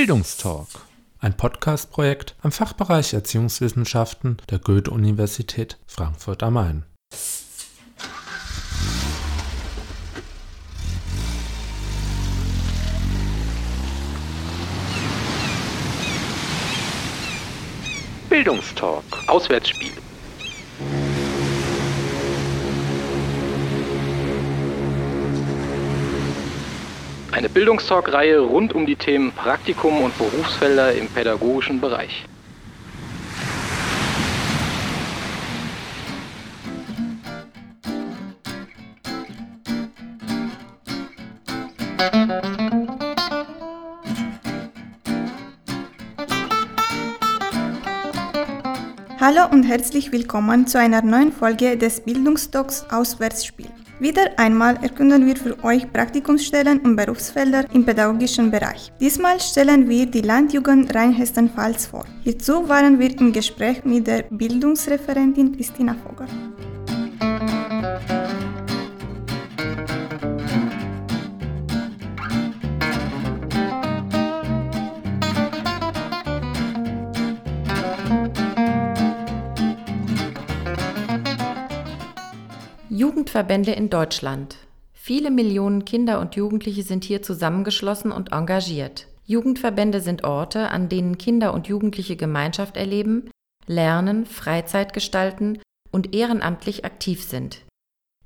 Bildungstalk, ein Podcast-Projekt am Fachbereich Erziehungswissenschaften der Goethe-Universität Frankfurt am Main. Bildungstalk, Auswärtsspiel. Eine Bildungstalk-Reihe rund um die Themen Praktikum und Berufsfelder im pädagogischen Bereich. Hallo und herzlich willkommen zu einer neuen Folge des Bildungsdocs Auswärtsspiel. Wieder einmal erkunden wir für euch Praktikumsstellen und Berufsfelder im pädagogischen Bereich. Diesmal stellen wir die Landjugend Rheinhessen-Pfalz vor. Hierzu waren wir im Gespräch mit der Bildungsreferentin Christina Vogel. Jugendverbände in Deutschland. Viele Millionen Kinder und Jugendliche sind hier zusammengeschlossen und engagiert. Jugendverbände sind Orte, an denen Kinder und Jugendliche Gemeinschaft erleben, lernen, Freizeit gestalten und ehrenamtlich aktiv sind.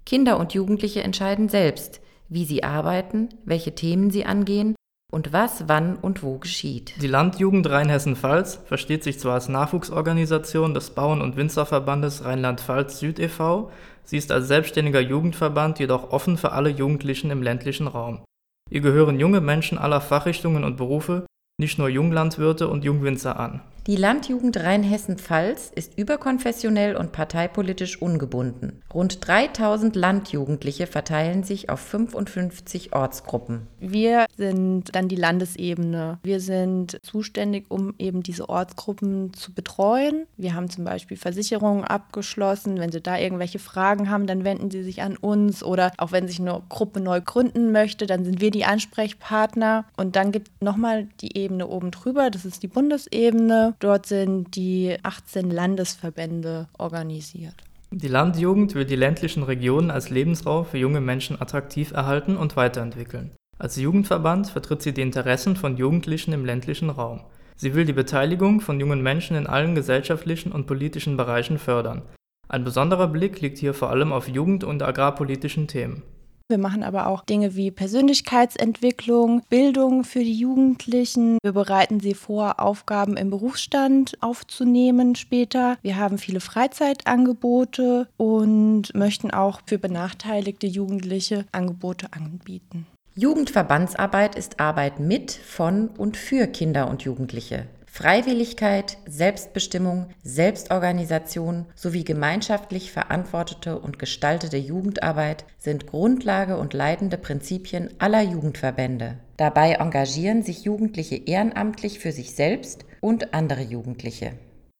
Kinder und Jugendliche entscheiden selbst, wie sie arbeiten, welche Themen sie angehen und was, wann und wo geschieht. Die Landjugend Rheinhessen-Pfalz versteht sich zwar als Nachwuchsorganisation des Bauern- und Winzerverbandes Rheinland-Pfalz Süd e.V., sie ist als selbstständiger Jugendverband jedoch offen für alle Jugendlichen im ländlichen Raum. Ihr gehören junge Menschen aller Fachrichtungen und Berufe, nicht nur Junglandwirte und Jungwinzer an. Die Landjugend Rheinhessen-Pfalz ist überkonfessionell und parteipolitisch ungebunden. Rund 3000 Landjugendliche verteilen sich auf 55 Ortsgruppen. Wir sind dann die Landesebene. Wir sind zuständig, um eben diese Ortsgruppen zu betreuen. Wir haben zum Beispiel Versicherungen abgeschlossen. Wenn Sie da irgendwelche Fragen haben, dann wenden Sie sich an uns. Oder auch wenn sich eine Gruppe neu gründen möchte, dann sind wir die Ansprechpartner. Und dann gibt es nochmal die Ebene oben drüber. Das ist die Bundesebene. Dort sind die 18 Landesverbände organisiert. Die Landjugend will die ländlichen Regionen als Lebensraum für junge Menschen attraktiv erhalten und weiterentwickeln. Als Jugendverband vertritt sie die Interessen von Jugendlichen im ländlichen Raum. Sie will die Beteiligung von jungen Menschen in allen gesellschaftlichen und politischen Bereichen fördern. Ein besonderer Blick liegt hier vor allem auf jugend- und agrarpolitischen Themen. Wir machen aber auch Dinge wie Persönlichkeitsentwicklung, Bildung für die Jugendlichen. Wir bereiten sie vor, Aufgaben im Berufsstand aufzunehmen später. Wir haben viele Freizeitangebote und möchten auch für benachteiligte Jugendliche Angebote anbieten. Jugendverbandsarbeit ist Arbeit mit, von und für Kinder und Jugendliche. Freiwilligkeit, Selbstbestimmung, Selbstorganisation sowie gemeinschaftlich verantwortete und gestaltete Jugendarbeit sind Grundlage und leitende Prinzipien aller Jugendverbände. Dabei engagieren sich Jugendliche ehrenamtlich für sich selbst und andere Jugendliche.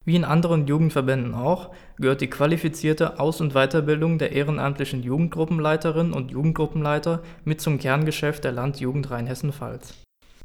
Wie in anderen Jugendverbänden auch, gehört die qualifizierte Aus- und Weiterbildung der ehrenamtlichen Jugendgruppenleiterinnen und Jugendgruppenleiter mit zum Kerngeschäft der Landjugend Rheinhessen-Pfalz.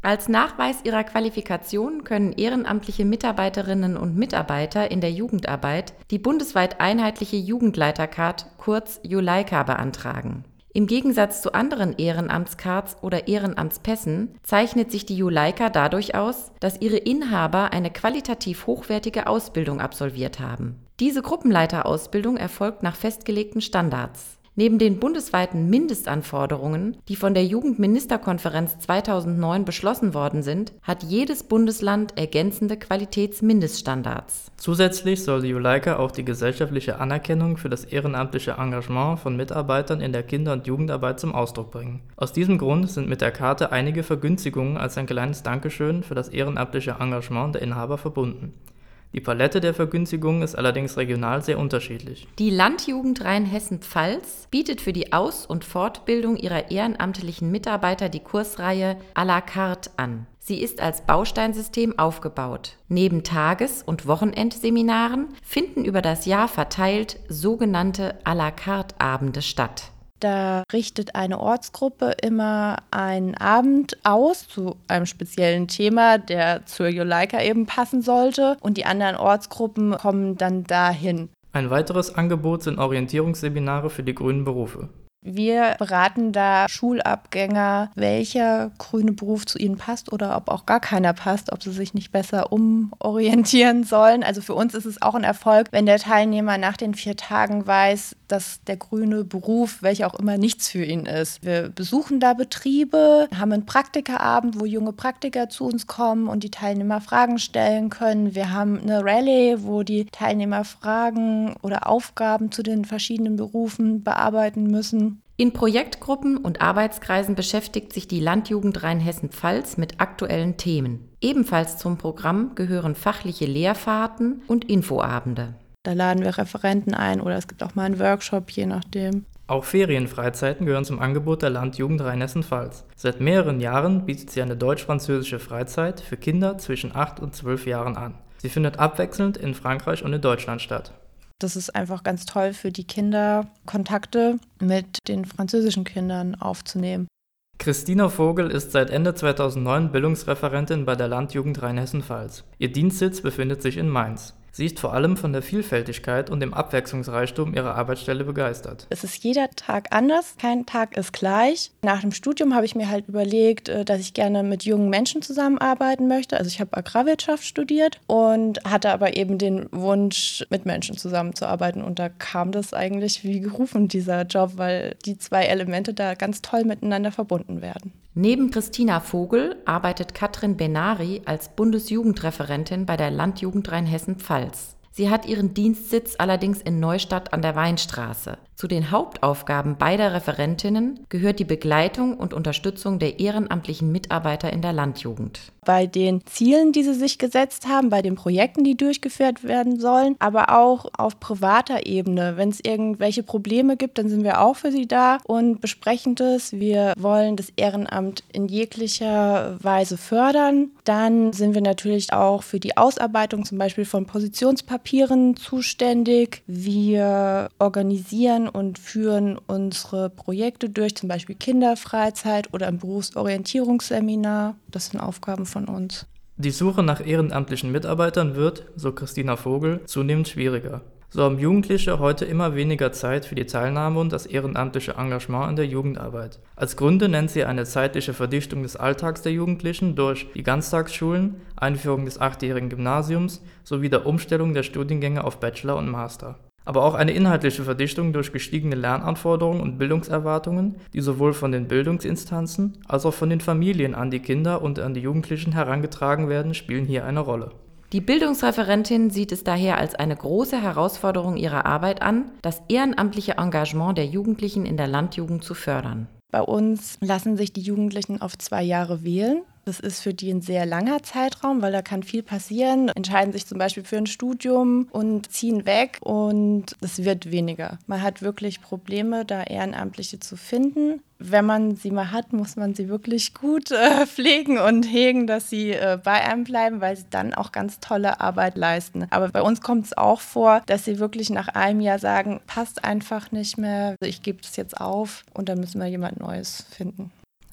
Als Nachweis ihrer Qualifikation können ehrenamtliche Mitarbeiterinnen und Mitarbeiter in der Jugendarbeit die bundesweit einheitliche Jugendleitercard kurz Juleika beantragen. Im Gegensatz zu anderen Ehrenamtscards oder Ehrenamtspässen zeichnet sich die Juleika dadurch aus, dass ihre Inhaber eine qualitativ hochwertige Ausbildung absolviert haben. Diese Gruppenleiterausbildung erfolgt nach festgelegten Standards. Neben den bundesweiten Mindestanforderungen, die von der Jugendministerkonferenz 2009 beschlossen worden sind, hat jedes Bundesland ergänzende Qualitätsmindeststandards. Zusätzlich soll die Juleika auch die gesellschaftliche Anerkennung für das ehrenamtliche Engagement von Mitarbeitern in der Kinder- und Jugendarbeit zum Ausdruck bringen. Aus diesem Grund sind mit der Karte einige Vergünstigungen als ein kleines Dankeschön für das ehrenamtliche Engagement der Inhaber verbunden. Die Palette der Vergünstigungen ist allerdings regional sehr unterschiedlich. Die Landjugend Rheinhessen-Pfalz bietet für die Aus- und Fortbildung ihrer ehrenamtlichen Mitarbeiter die Kursreihe à la carte an. Sie ist als Bausteinsystem aufgebaut. Neben Tages- und Wochenendseminaren finden über das Jahr verteilt sogenannte à la carte Abende statt. Da richtet eine Ortsgruppe immer einen Abend aus zu einem speziellen Thema, der zur Juleika eben passen sollte. Und die anderen Ortsgruppen kommen dann dahin. Ein weiteres Angebot sind Orientierungsseminare für die grünen Berufe. Wir beraten da Schulabgänger, welcher grüne Beruf zu ihnen passt oder ob auch gar keiner passt, ob sie sich nicht besser umorientieren sollen. Also für uns ist es auch ein Erfolg, wenn der Teilnehmer nach den vier Tagen weiß, dass der grüne Beruf, welcher auch immer, nichts für ihn ist. Wir besuchen da Betriebe, haben einen Praktikerabend, wo junge Praktiker zu uns kommen und die Teilnehmer Fragen stellen können. Wir haben eine Rallye, wo die Teilnehmer Fragen oder Aufgaben zu den verschiedenen Berufen bearbeiten müssen. In Projektgruppen und Arbeitskreisen beschäftigt sich die Landjugend Rheinhessen-Pfalz mit aktuellen Themen. Ebenfalls zum Programm gehören fachliche Lehrfahrten und Infoabende. Da laden wir Referenten ein oder es gibt auch mal einen Workshop, je nachdem. Auch Ferienfreizeiten gehören zum Angebot der Landjugend Rheinhessen-Pfalz. Seit mehreren Jahren bietet sie eine deutsch-französische Freizeit für Kinder zwischen 8 und 12 Jahren an. Sie findet abwechselnd in Frankreich und in Deutschland statt. Das ist einfach ganz toll für die Kinder, Kontakte mit den französischen Kindern aufzunehmen. Christina Vogel ist seit Ende 2009 Bildungsreferentin bei der Landjugend Rheinhessen-Pfalz. Ihr Dienstsitz befindet sich in Mainz. Sie ist vor allem von der Vielfältigkeit und dem Abwechslungsreichtum ihrer Arbeitsstelle begeistert. Es ist jeder Tag anders, kein Tag ist gleich. Nach dem Studium habe ich mir halt überlegt, äh, dass ich gerne mit jungen Menschen zusammenarbeiten möchte. Also ich habe Agrarwirtschaft studiert und hatte aber eben den Wunsch, mit Menschen zusammenzuarbeiten. Und da kam das eigentlich wie gerufen, dieser Job, weil die zwei Elemente da ganz toll miteinander verbunden werden. Neben Christina Vogel arbeitet Katrin Benari als Bundesjugendreferentin bei der Landjugend Rheinhessen-Pfalz. Sie hat ihren Dienstsitz allerdings in Neustadt an der Weinstraße. Zu den Hauptaufgaben beider Referentinnen gehört die Begleitung und Unterstützung der ehrenamtlichen Mitarbeiter in der Landjugend. Bei den Zielen, die sie sich gesetzt haben, bei den Projekten, die durchgeführt werden sollen, aber auch auf privater Ebene. Wenn es irgendwelche Probleme gibt, dann sind wir auch für sie da und besprechen das. Wir wollen das Ehrenamt in jeglicher Weise fördern. Dann sind wir natürlich auch für die Ausarbeitung zum Beispiel von Positionspapieren zuständig. Wir organisieren und führen unsere Projekte durch, zum Beispiel Kinderfreizeit oder ein Berufsorientierungsseminar. Das sind Aufgaben von uns. Die Suche nach ehrenamtlichen Mitarbeitern wird, so Christina Vogel, zunehmend schwieriger. So haben Jugendliche heute immer weniger Zeit für die Teilnahme und das ehrenamtliche Engagement in der Jugendarbeit. Als Gründe nennt sie eine zeitliche Verdichtung des Alltags der Jugendlichen durch die Ganztagsschulen, Einführung des achtjährigen Gymnasiums sowie der Umstellung der Studiengänge auf Bachelor und Master aber auch eine inhaltliche Verdichtung durch gestiegene Lernanforderungen und Bildungserwartungen, die sowohl von den Bildungsinstanzen als auch von den Familien an die Kinder und an die Jugendlichen herangetragen werden, spielen hier eine Rolle. Die Bildungsreferentin sieht es daher als eine große Herausforderung ihrer Arbeit an, das ehrenamtliche Engagement der Jugendlichen in der Landjugend zu fördern. Bei uns lassen sich die Jugendlichen auf zwei Jahre wählen. Das ist für die ein sehr langer Zeitraum, weil da kann viel passieren. Entscheiden sich zum Beispiel für ein Studium und ziehen weg und es wird weniger. Man hat wirklich Probleme, da Ehrenamtliche zu finden. Wenn man sie mal hat, muss man sie wirklich gut äh, pflegen und hegen, dass sie äh, bei einem bleiben, weil sie dann auch ganz tolle Arbeit leisten. Aber bei uns kommt es auch vor, dass sie wirklich nach einem Jahr sagen, passt einfach nicht mehr, ich gebe es jetzt auf und dann müssen wir jemand Neues finden.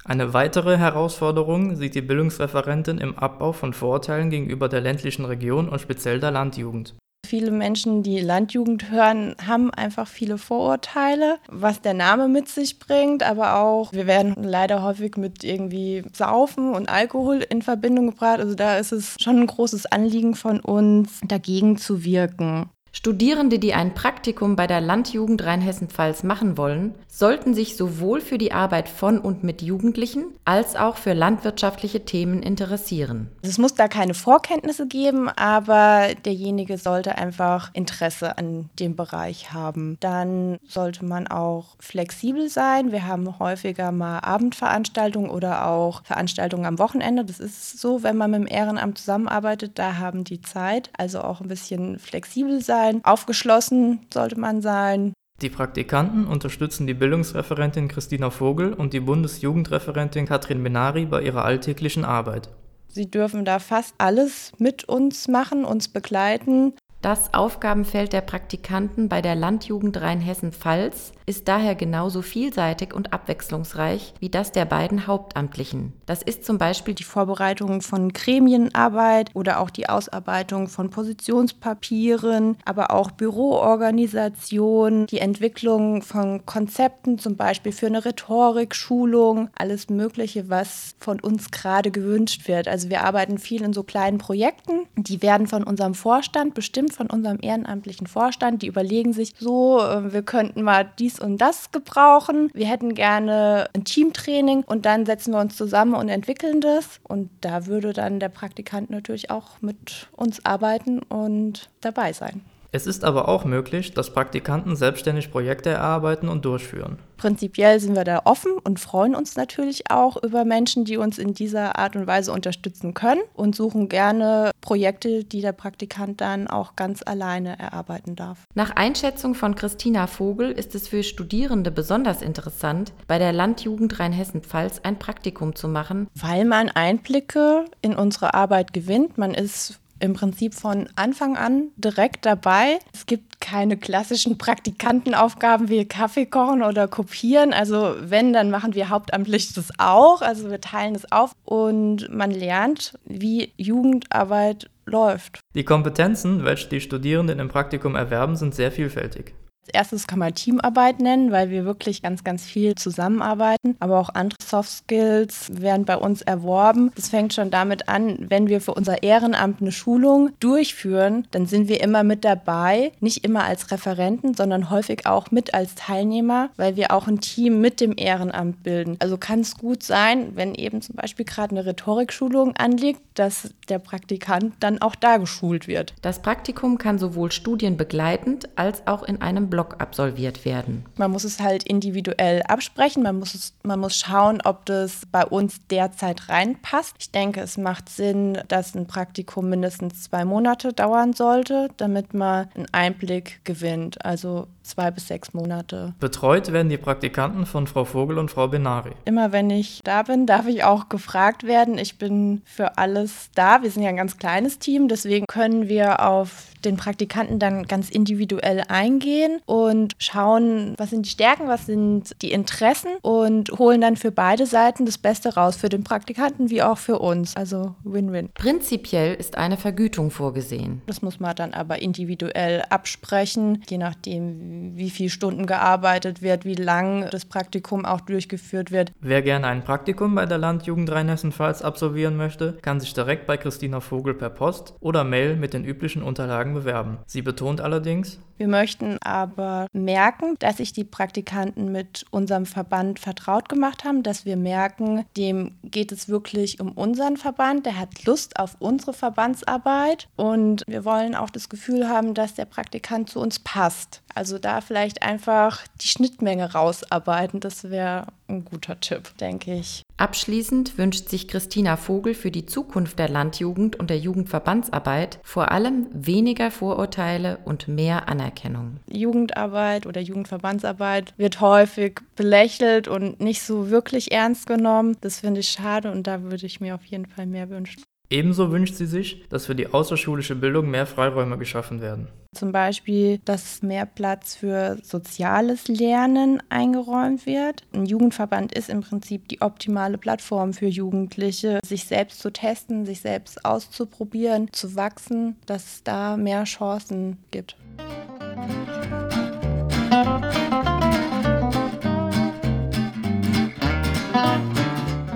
Eine weitere Herausforderung sieht die Bildungsreferentin im Abbau von Vorurteilen gegenüber der ländlichen Region und speziell der Landjugend. Viele Menschen, die Landjugend hören, haben einfach viele Vorurteile, was der Name mit sich bringt, aber auch, wir werden leider häufig mit irgendwie Saufen und Alkohol in Verbindung gebracht. Also da ist es schon ein großes Anliegen von uns, dagegen zu wirken. Studierende, die ein Praktikum bei der Landjugend Rheinhessen-Pfalz machen wollen, sollten sich sowohl für die Arbeit von und mit Jugendlichen als auch für landwirtschaftliche Themen interessieren. Es muss da keine Vorkenntnisse geben, aber derjenige sollte einfach Interesse an dem Bereich haben. Dann sollte man auch flexibel sein. Wir haben häufiger mal Abendveranstaltungen oder auch Veranstaltungen am Wochenende. Das ist so, wenn man mit dem Ehrenamt zusammenarbeitet, da haben die Zeit. Also auch ein bisschen flexibel sein sein, aufgeschlossen sollte man sein. Die Praktikanten unterstützen die Bildungsreferentin Christina Vogel und die Bundesjugendreferentin Katrin Benari bei ihrer alltäglichen Arbeit. Sie dürfen da fast alles mit uns machen, uns begleiten. Das Aufgabenfeld der Praktikanten bei der Landjugend Rheinhessen-Pfalz ist daher genauso vielseitig und abwechslungsreich wie das der beiden Hauptamtlichen. Das ist zum Beispiel die Vorbereitung von Gremienarbeit oder auch die Ausarbeitung von Positionspapieren, aber auch Büroorganisation, die Entwicklung von Konzepten, zum Beispiel für eine Rhetorik-Schulung, alles Mögliche, was von uns gerade gewünscht wird. Also wir arbeiten viel in so kleinen Projekten, die werden von unserem Vorstand bestimmt, von unserem ehrenamtlichen Vorstand. Die überlegen sich so, äh, wir könnten mal dies und das gebrauchen. Wir hätten gerne ein Teamtraining und dann setzen wir uns zusammen und entwickeln das. Und da würde dann der Praktikant natürlich auch mit uns arbeiten und dabei sein. Es ist aber auch möglich, dass Praktikanten selbstständig Projekte erarbeiten und durchführen. Prinzipiell sind wir da offen und freuen uns natürlich auch über Menschen, die uns in dieser Art und Weise unterstützen können und suchen gerne Projekte, die der Praktikant dann auch ganz alleine erarbeiten darf. Nach Einschätzung von Christina Vogel ist es für Studierende besonders interessant, bei der Landjugend Rheinhessen-Pfalz ein Praktikum zu machen, weil man Einblicke in unsere Arbeit gewinnt. Man ist im Prinzip von Anfang an direkt dabei. Es gibt keine klassischen Praktikantenaufgaben wie Kaffee kochen oder kopieren. Also wenn, dann machen wir hauptamtlich das auch. Also wir teilen es auf und man lernt, wie Jugendarbeit läuft. Die Kompetenzen, welche die Studierenden im Praktikum erwerben, sind sehr vielfältig. Als erstes kann man Teamarbeit nennen, weil wir wirklich ganz, ganz viel zusammenarbeiten. Aber auch andere Soft Skills werden bei uns erworben. Das fängt schon damit an, wenn wir für unser Ehrenamt eine Schulung durchführen, dann sind wir immer mit dabei. Nicht immer als Referenten, sondern häufig auch mit als Teilnehmer, weil wir auch ein Team mit dem Ehrenamt bilden. Also kann es gut sein, wenn eben zum Beispiel gerade eine Rhetorikschulung anliegt, dass der Praktikant dann auch da geschult wird. Das Praktikum kann sowohl studienbegleitend als auch in einem Block absolviert werden. Man muss es halt individuell absprechen, man muss, es, man muss schauen, ob das bei uns derzeit reinpasst. Ich denke, es macht Sinn, dass ein Praktikum mindestens zwei Monate dauern sollte, damit man einen Einblick gewinnt. Also zwei bis sechs Monate. Betreut werden die Praktikanten von Frau Vogel und Frau Benari. Immer wenn ich da bin, darf ich auch gefragt werden. Ich bin für alles da. Wir sind ja ein ganz kleines Team, deswegen können wir auf den Praktikanten dann ganz individuell eingehen und schauen, was sind die Stärken, was sind die Interessen und holen dann für beide Seiten das Beste raus, für den Praktikanten wie auch für uns. Also Win-Win. Prinzipiell ist eine Vergütung vorgesehen. Das muss man dann aber individuell absprechen, je nachdem, wie viele Stunden gearbeitet wird, wie lang das Praktikum auch durchgeführt wird. Wer gerne ein Praktikum bei der Landjugend Rheinhessen-Pfalz absolvieren möchte, kann sich direkt bei Christina Vogel per Post oder Mail mit den üblichen Unterlagen bewerben. Sie betont allerdings, wir möchten aber merken, dass sich die Praktikanten mit unserem Verband vertraut gemacht haben, dass wir merken, dem geht es wirklich um unseren Verband, der hat Lust auf unsere Verbandsarbeit und wir wollen auch das Gefühl haben, dass der Praktikant zu uns passt. Also da vielleicht einfach die Schnittmenge rausarbeiten, das wäre ein guter Tipp, denke ich. Abschließend wünscht sich Christina Vogel für die Zukunft der Landjugend und der Jugendverbandsarbeit vor allem weniger Vorurteile und mehr Anerkennung. Jugendarbeit oder Jugendverbandsarbeit wird häufig belächelt und nicht so wirklich ernst genommen. Das finde ich schade und da würde ich mir auf jeden Fall mehr wünschen. Ebenso wünscht sie sich, dass für die außerschulische Bildung mehr Freiräume geschaffen werden. Zum Beispiel, dass mehr Platz für soziales Lernen eingeräumt wird. Ein Jugendverband ist im Prinzip die optimale Plattform für Jugendliche, sich selbst zu testen, sich selbst auszuprobieren, zu wachsen, dass es da mehr Chancen gibt.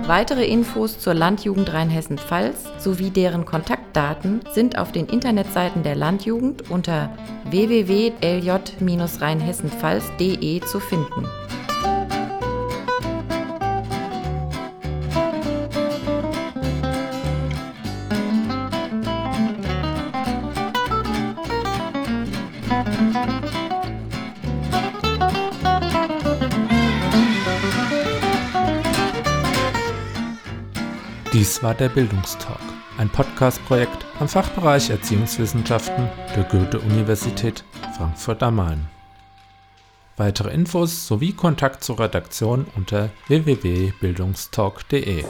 Weitere Infos zur Landjugend Rheinhessen-Pfalz sowie deren Kontaktdaten sind auf den Internetseiten der Landjugend unter www.lj-rheinhessen-pfalz.de zu finden. Dies war der Bildungstalk, ein Podcast-Projekt am Fachbereich Erziehungswissenschaften der Goethe-Universität Frankfurt am Main. Weitere Infos sowie Kontakt zur Redaktion unter www.bildungstalk.de.